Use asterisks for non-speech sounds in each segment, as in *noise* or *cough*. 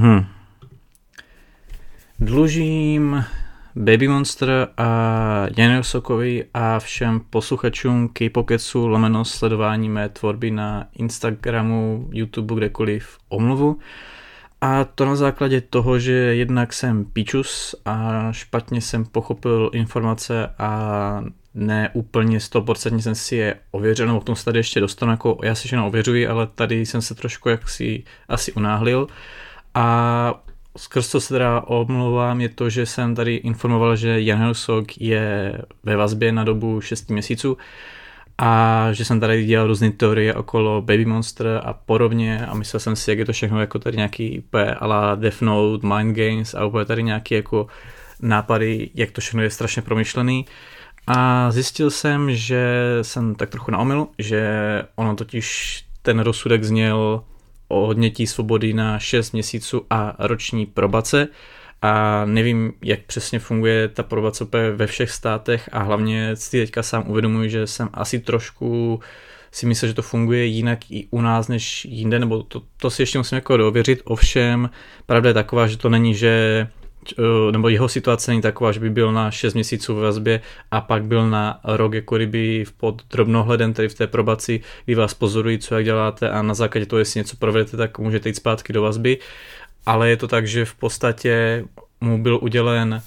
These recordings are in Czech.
Hmm. Dlužím Baby Monster a Janu Sokovi a všem posluchačům K-Pocketsu lomeno sledování mé tvorby na Instagramu, YouTube, kdekoliv omluvu. A to na základě toho, že jednak jsem píčus a špatně jsem pochopil informace a ne úplně 100% jsem si je ověřil, nebo k tomu se tady ještě dostanu, jako já si všechno ověřuji, ale tady jsem se trošku jaksi asi unáhlil. A skrz co se teda omlouvám, je to, že jsem tady informoval, že Jan Helsok je ve vazbě na dobu 6 měsíců a že jsem tady dělal různé teorie okolo Baby Monster a podobně a myslel jsem si, jak je to všechno jako tady nějaký úplně ala Death Note, Mind Games a úplně tady nějaký jako nápady, jak to všechno je strašně promyšlený. A zjistil jsem, že jsem tak trochu na omilu, že ono totiž ten rozsudek zněl odnětí svobody na 6 měsíců a roční probace. A nevím, jak přesně funguje ta probace ve všech státech a hlavně si teďka sám uvědomuji, že jsem asi trošku si myslel, že to funguje jinak i u nás než jinde, nebo to, to si ještě musím jako dověřit, ovšem pravda je taková, že to není, že nebo jeho situace není taková, že by byl na 6 měsíců ve vazbě a pak byl na rok jako kdyby pod drobnohledem, tedy v té probaci, kdy vás pozorují, co jak děláte a na základě toho, jestli něco provedete, tak můžete jít zpátky do vazby. Ale je to tak, že v podstatě mu byl udělen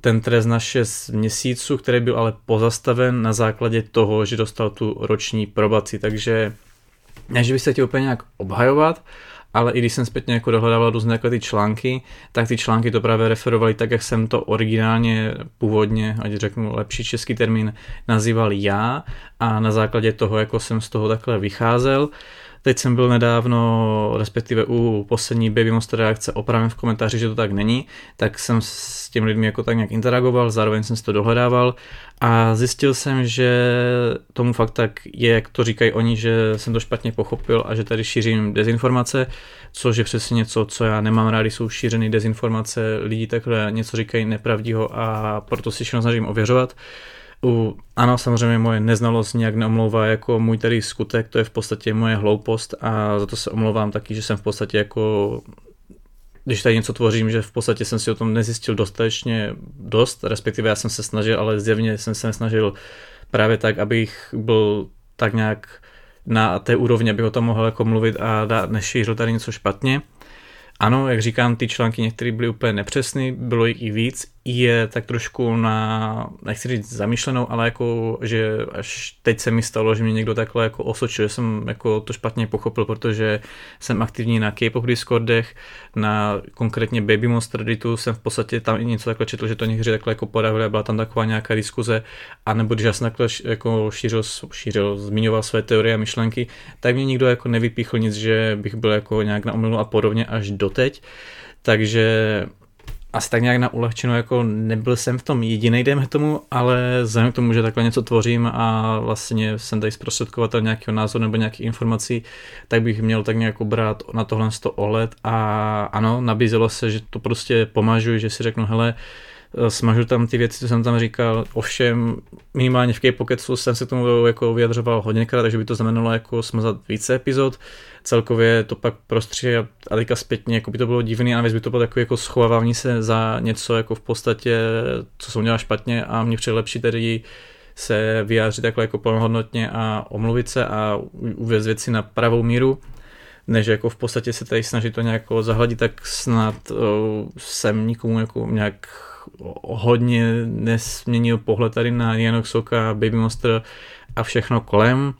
ten trest na 6 měsíců, který byl ale pozastaven na základě toho, že dostal tu roční probaci, takže ne, že bych se chtěl úplně nějak obhajovat, ale i když jsem zpětně jako dohledával různé jako ty články, tak ty články to právě referovaly tak, jak jsem to originálně původně, ať řeknu lepší český termín, nazýval já a na základě toho, jako jsem z toho takhle vycházel, Teď jsem byl nedávno, respektive u poslední Baby Monster reakce opravím v komentáři, že to tak není, tak jsem s těmi lidmi jako tak nějak interagoval, zároveň jsem si to dohledával a zjistil jsem, že tomu fakt tak je, jak to říkají oni, že jsem to špatně pochopil a že tady šířím dezinformace, což je přesně něco, co já nemám rád, jsou šířeny dezinformace, lidi takhle něco říkají nepravdího a proto si všechno snažím ověřovat. Ano, samozřejmě moje neznalost nějak neomlouvá jako můj tady skutek, to je v podstatě moje hloupost a za to se omlouvám taky, že jsem v podstatě jako když tady něco tvořím, že v podstatě jsem si o tom nezjistil dostatečně dost, respektive já jsem se snažil, ale zjevně jsem se nesnažil právě tak, abych byl tak nějak na té úrovni, abych o tom mohl jako mluvit a nešířil tady něco špatně. Ano, jak říkám, ty články některé byly úplně nepřesné, bylo jich i víc, je tak trošku na, nechci říct zamýšlenou, ale jako, že až teď se mi stalo, že mě někdo takhle jako osočil, že jsem jako to špatně pochopil, protože jsem aktivní na K-pop Discordech, na konkrétně Baby Monster Redditu jsem v podstatě tam i něco takhle četl, že to někdy takhle jako podávali, byla tam taková nějaká diskuze, a nebo když já jsem takhle jako šířil, šířil, zmiňoval své teorie a myšlenky, tak mě nikdo jako nevypíchl nic, že bych byl jako nějak na omylu a podobně až doteď. Takže asi tak nějak na ulehčenou, jako nebyl jsem v tom jediný, dejme tomu, ale vzhledem k tomu, že takhle něco tvořím a vlastně jsem tady zprostředkovatel nějakého názoru nebo nějakých informací, tak bych měl tak nějak brát na tohle ohled a ano, nabízelo se, že to prostě pomažu, že si řeknu, hele, Eh, smažu tam ty věci, co jsem tam říkal, ovšem minimálně v K-Pocketsu jsem se tomu jako vyjadřoval hodněkrát, takže by to znamenalo jako smazat více epizod, celkově to pak prostří a teďka zpětně, jako by to bylo divný a navíc by to bylo takové jako schovávání se za něco jako v podstatě, co jsem udělal špatně a mě přijde lepší tedy se vyjádřit takhle jako plnohodnotně a omluvit se a uvést věci na pravou míru než jako v podstatě se tady snažit to nějak zahladit, tak snad uh, jsem nikomu jako nějak hodně nesměnil pohled tady na Janok Soka, Baby Monster a všechno kolem.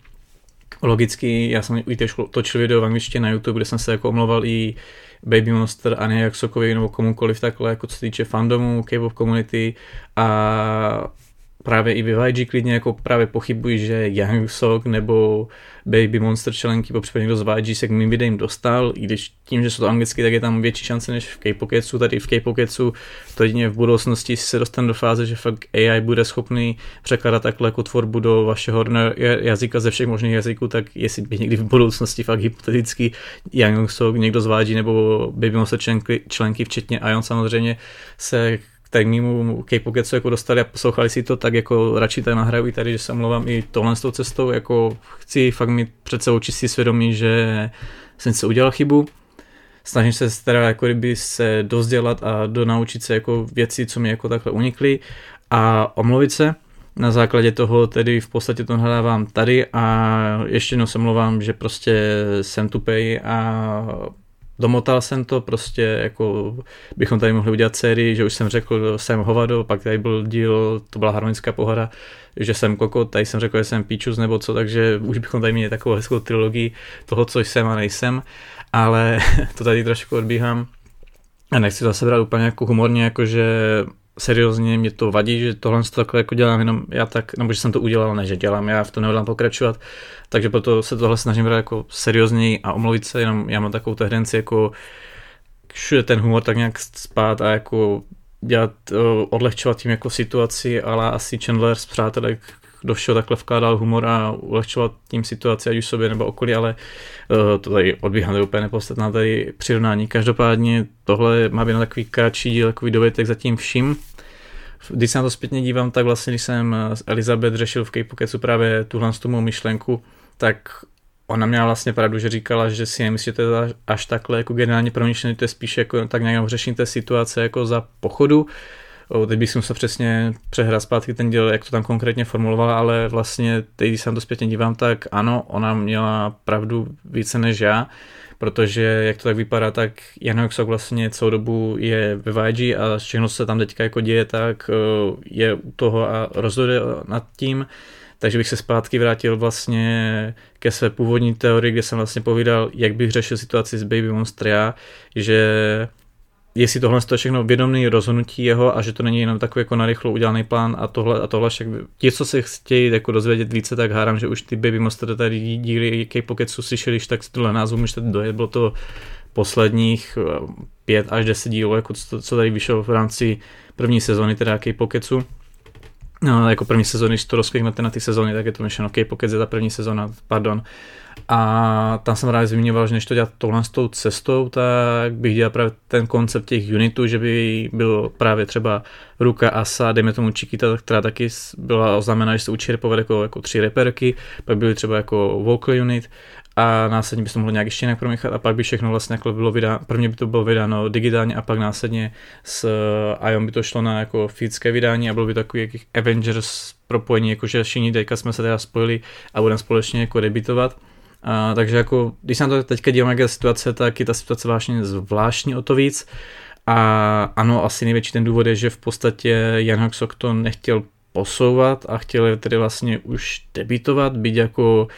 Logicky, já jsem i točil video v angličtině na YouTube, kde jsem se jako omlouval i Baby Monster a nějak Sokovi nebo komukoliv takhle, jako co se týče fandomu, K-pop community a právě i v YG klidně jako právě pochybuji, že Young Sok nebo Baby Monster členky, po případě někdo z YG se k mým videím dostal, i když tím, že jsou to anglicky, tak je tam větší šance než v K-Pocketsu, tady v K-Pocketsu to jedině v budoucnosti se dostane do fáze, že fakt AI bude schopný překládat takhle jako tvorbu do vašeho jazyka ze všech možných jazyků, tak jestli by někdy v budoucnosti fakt hypoteticky Young Sok, někdo z YG nebo Baby Monster členky, členky včetně Ion samozřejmě se tak mýmu K-Pocketsu jako dostali a poslouchali si to, tak jako radši tak nahraju i tady, že se omlouvám i tohle s tou cestou, jako chci fakt mít před sebou čistý svědomí, že jsem se udělal chybu. snažím se teda jako kdyby se dozdělat a donaučit se jako věci, co mi jako takhle unikly a omluvit se. Na základě toho tedy v podstatě to nahledávám tady a ještě jednou se mluvám, že prostě jsem tupej a domotal jsem to, prostě jako bychom tady mohli udělat sérii, že už jsem řekl, jsem hovado, pak tady byl díl, to byla harmonická pohoda, že jsem kokot, tady jsem řekl, že jsem píčus nebo co, takže už bychom tady měli takovou hezkou trilogii toho, co jsem a nejsem, ale *laughs* to tady trošku odbíhám. A nechci zase brát úplně jako humorně, jakože seriózně mě to vadí, že tohle to takhle jako dělám jenom já tak, nebo že jsem to udělal, ne že dělám, já v tom nehodlám pokračovat, takže proto se tohle snažím brát jako seriózněji a omluvit se, jenom já mám takovou tendenci jako všude ten humor tak nějak spát a jako dělat, odlehčovat tím jako situaci, ale asi Chandler z přátelek do všeho takhle vkládal humor a ulehčovat tím situaci, ať už sobě nebo okolí, ale uh, to tady odbíhám, to je úplně nepodstatná tady přirovnání. Každopádně tohle má být na takový kratší díl, takový dovětek za tím vším. Když se na to zpětně dívám, tak vlastně, když jsem s Elizabeth řešil v Kejpokecu právě tuhle tu mou myšlenku, tak ona měla vlastně pravdu, že říkala, že si nemyslí, že to je až takhle jako generálně promyšlený, to je spíše jako tak nějak řešení té situace jako za pochodu, Teď bych musel přesně přehrát zpátky ten díl, jak to tam konkrétně formulovala, ale vlastně teď, když se na to zpětně dívám, tak ano, ona měla pravdu více než já, protože jak to tak vypadá, tak Jan Hoxok vlastně celou dobu je ve YG a všechno se tam teďka jako děje, tak je u toho a rozhoduje nad tím, takže bych se zpátky vrátil vlastně ke své původní teorii, kde jsem vlastně povídal, jak bych řešil situaci s Baby Monster já, že jestli tohle je všechno vědomný rozhodnutí jeho a že to není jenom takový jako narychlo udělaný plán a tohle a tohle však ti, co se chtějí jako dozvědět více, tak hádám, že už ty Baby Monster tady díly K-Pocketsu slyšeli, tak z tohle názvu můžete dojet, bylo to posledních eh, pět až deset dílů, jako co tady vyšlo v rámci první sezóny teda K-Pocketsu. No, jako první sezóny, když to rozkliknete na ty sezóny, tak je to myšleno K-Pocket je ta první sezóna, pardon. A tam jsem právě zmiňoval, že než to dělat tohle s tou cestou, tak bych dělal právě ten koncept těch unitů, že by byl právě třeba Ruka, Asa, dejme tomu Chiquita, která taky byla oznámena, že se učí repovat jako, jako tři reperky, pak byly třeba jako vocal unit a následně by se to mohlo nějak ještě jinak promíchat a pak by všechno vlastně jako bylo vydáno, prvně by to bylo vydáno digitálně a pak následně s Ion by to šlo na jako fyzické vydání a bylo by takový jakých Avengers propojení, jakože všichni teďka jsme se teda spojili a budeme společně jako debitovat. A, takže jako, když se na to teďka dívám, jaká situace, tak je ta situace vážně zvláštní o to víc. A ano, asi největší ten důvod je, že v podstatě Jan Hoxok to nechtěl posouvat a chtěl tedy vlastně už debitovat, být jako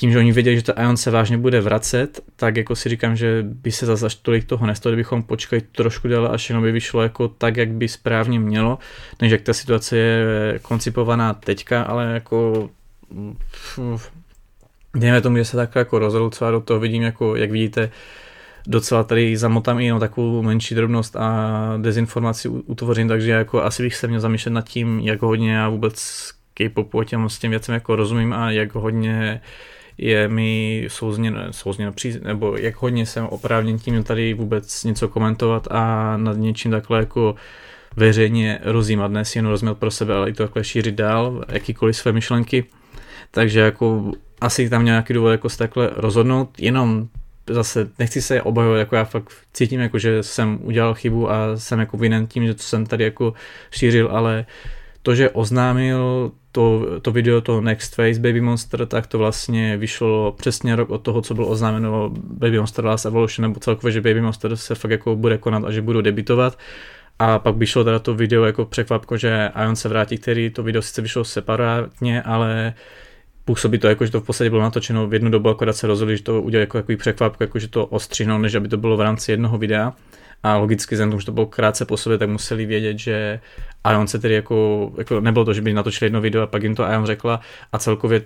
tím, že oni věděli, že to Ion se vážně bude vracet, tak jako si říkám, že by se zase tolik toho nestalo, kdybychom počkali trošku déle, až jenom by vyšlo jako tak, jak by správně mělo, než jak ta situace je koncipovaná teďka, ale jako dejme tomu, že se tak jako rozhodl, co do toho vidím, jako jak vidíte, docela tady zamotám i jenom takovou menší drobnost a dezinformaci utvořím, takže jako asi bych se měl zamýšlet nad tím, jak hodně já vůbec K-popu a těm, s těm věcem jako rozumím a jak hodně je mi souzněno, souzněno nebo jak hodně jsem oprávněn tím tady vůbec něco komentovat a nad něčím takhle jako veřejně rozjímat, dnes jen rozmět pro sebe, ale i to takhle šířit dál, jakýkoliv své myšlenky. Takže jako asi tam měl nějaký důvod jako se takhle rozhodnout, jenom zase nechci se obhajovat, jako já fakt cítím, jako že jsem udělal chybu a jsem jako vinen tím, že to jsem tady jako šířil, ale to, že oznámil to, to video, to Next Face Baby Monster, tak to vlastně vyšlo přesně rok od toho, co bylo oznámeno Baby Monster Last Evolution, nebo celkově, že Baby Monster se fakt jako bude konat a že budou debitovat. A pak vyšlo teda to video jako překvapko, že Ion se vrátí, který to video sice vyšlo separátně, ale působí to jako, že to v podstatě bylo natočeno v jednu dobu, akorát se rozhodli, že to udělali jako takový překvapko, jako že to ostřihnou, než aby to bylo v rámci jednoho videa. A logicky, vzhledem tomu, že to bylo krátce po sobě, tak museli vědět, že Ion se tedy jako, jako nebylo to, že by natočili jedno video a pak jim to Ion řekla a celkově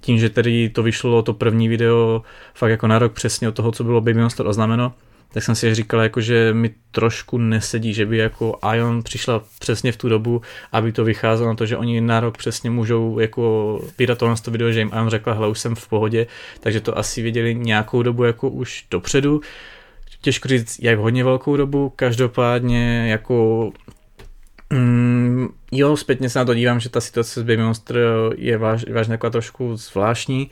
tím, že tedy to vyšlo to první video fakt jako na rok přesně od toho, co bylo Baby Monster oznámeno, tak jsem si říkal, jako, že mi trošku nesedí, že by jako Ion přišla přesně v tu dobu, aby to vycházelo na to, že oni na rok přesně můžou jako vydat tohle to video, že jim Ion řekla, hele, už jsem v pohodě, takže to asi věděli nějakou dobu jako už dopředu. Těžko říct, jak hodně velkou dobu, každopádně jako Mm, jo, zpětně se na to dívám, že ta situace s Baby Monster je váž, vážně taková trošku zvláštní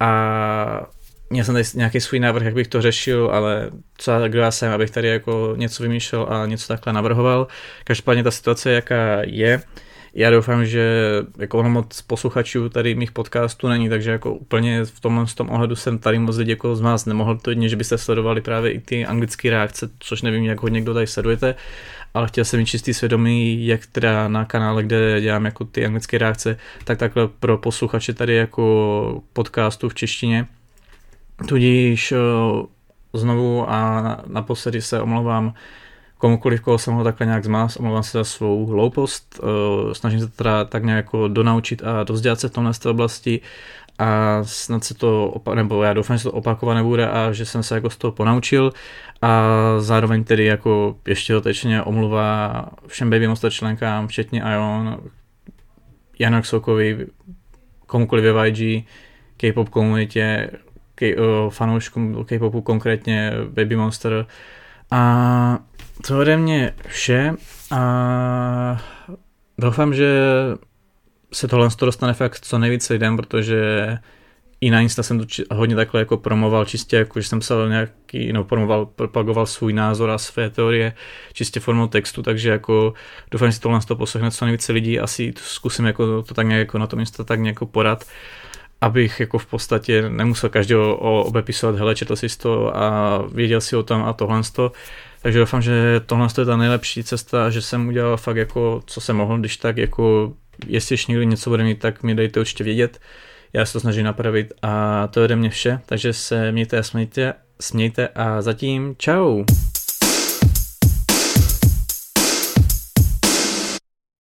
a měl jsem tady nějaký svůj návrh, jak bych to řešil, ale co kdo já jsem, abych tady jako něco vymýšlel a něco takhle navrhoval. Každopádně ta situace, jaká je, já doufám, že jako ono moc posluchačů tady mých podcastů není, takže jako úplně v tomhle v tom ohledu jsem tady moc lidí jako z vás nemohl to jedně, že byste sledovali právě i ty anglické reakce, což nevím, jak hodně kdo tady sledujete, ale chtěl jsem mít čistý svědomí, jak teda na kanále, kde dělám jako ty anglické reakce, tak takhle pro posluchače tady jako podcastu v češtině. Tudíž eh, znovu a naposledy se omlouvám komukoliv, koho jsem ho takhle nějak zmás, omlouvám se za svou hloupost, uh, snažím se teda tak nějak jako donaučit a dozdělat se v tomhle oblasti a snad se to, opa- nebo já doufám, že se to opakovat nebude a že jsem se jako z toho ponaučil. A zároveň tedy jako ještě dotečně omluva všem Baby Monster členkám, včetně Ion, Janak Sokovi, komukoliv ve YG, K-pop komunitě, K- uh, fanouškům K-popu konkrétně Baby Monster. A to ode mě vše a doufám, že se tohle dostane fakt co nejvíc lidem, protože i na Insta jsem to či, hodně takhle jako promoval, čistě jako, že jsem psal nějaký, no promoval, propagoval svůj názor a své teorie čistě formou textu, takže jako doufám, že si tohle to poslechne co nejvíce lidí, asi zkusím jako to tak nějak jako na tom Insta tak nějak porat, abych jako v podstatě nemusel každého obepisovat, hele, četl si to a věděl si o tom a tohle to, takže doufám, že tohle je ta nejlepší cesta, že jsem udělal fakt jako, co jsem mohl, když tak jako, jestli ještě někdy něco bude mít, tak mi dejte určitě vědět. Já se to snažím napravit a to je ode mě vše, takže se mějte a smějte, smějte a zatím čau.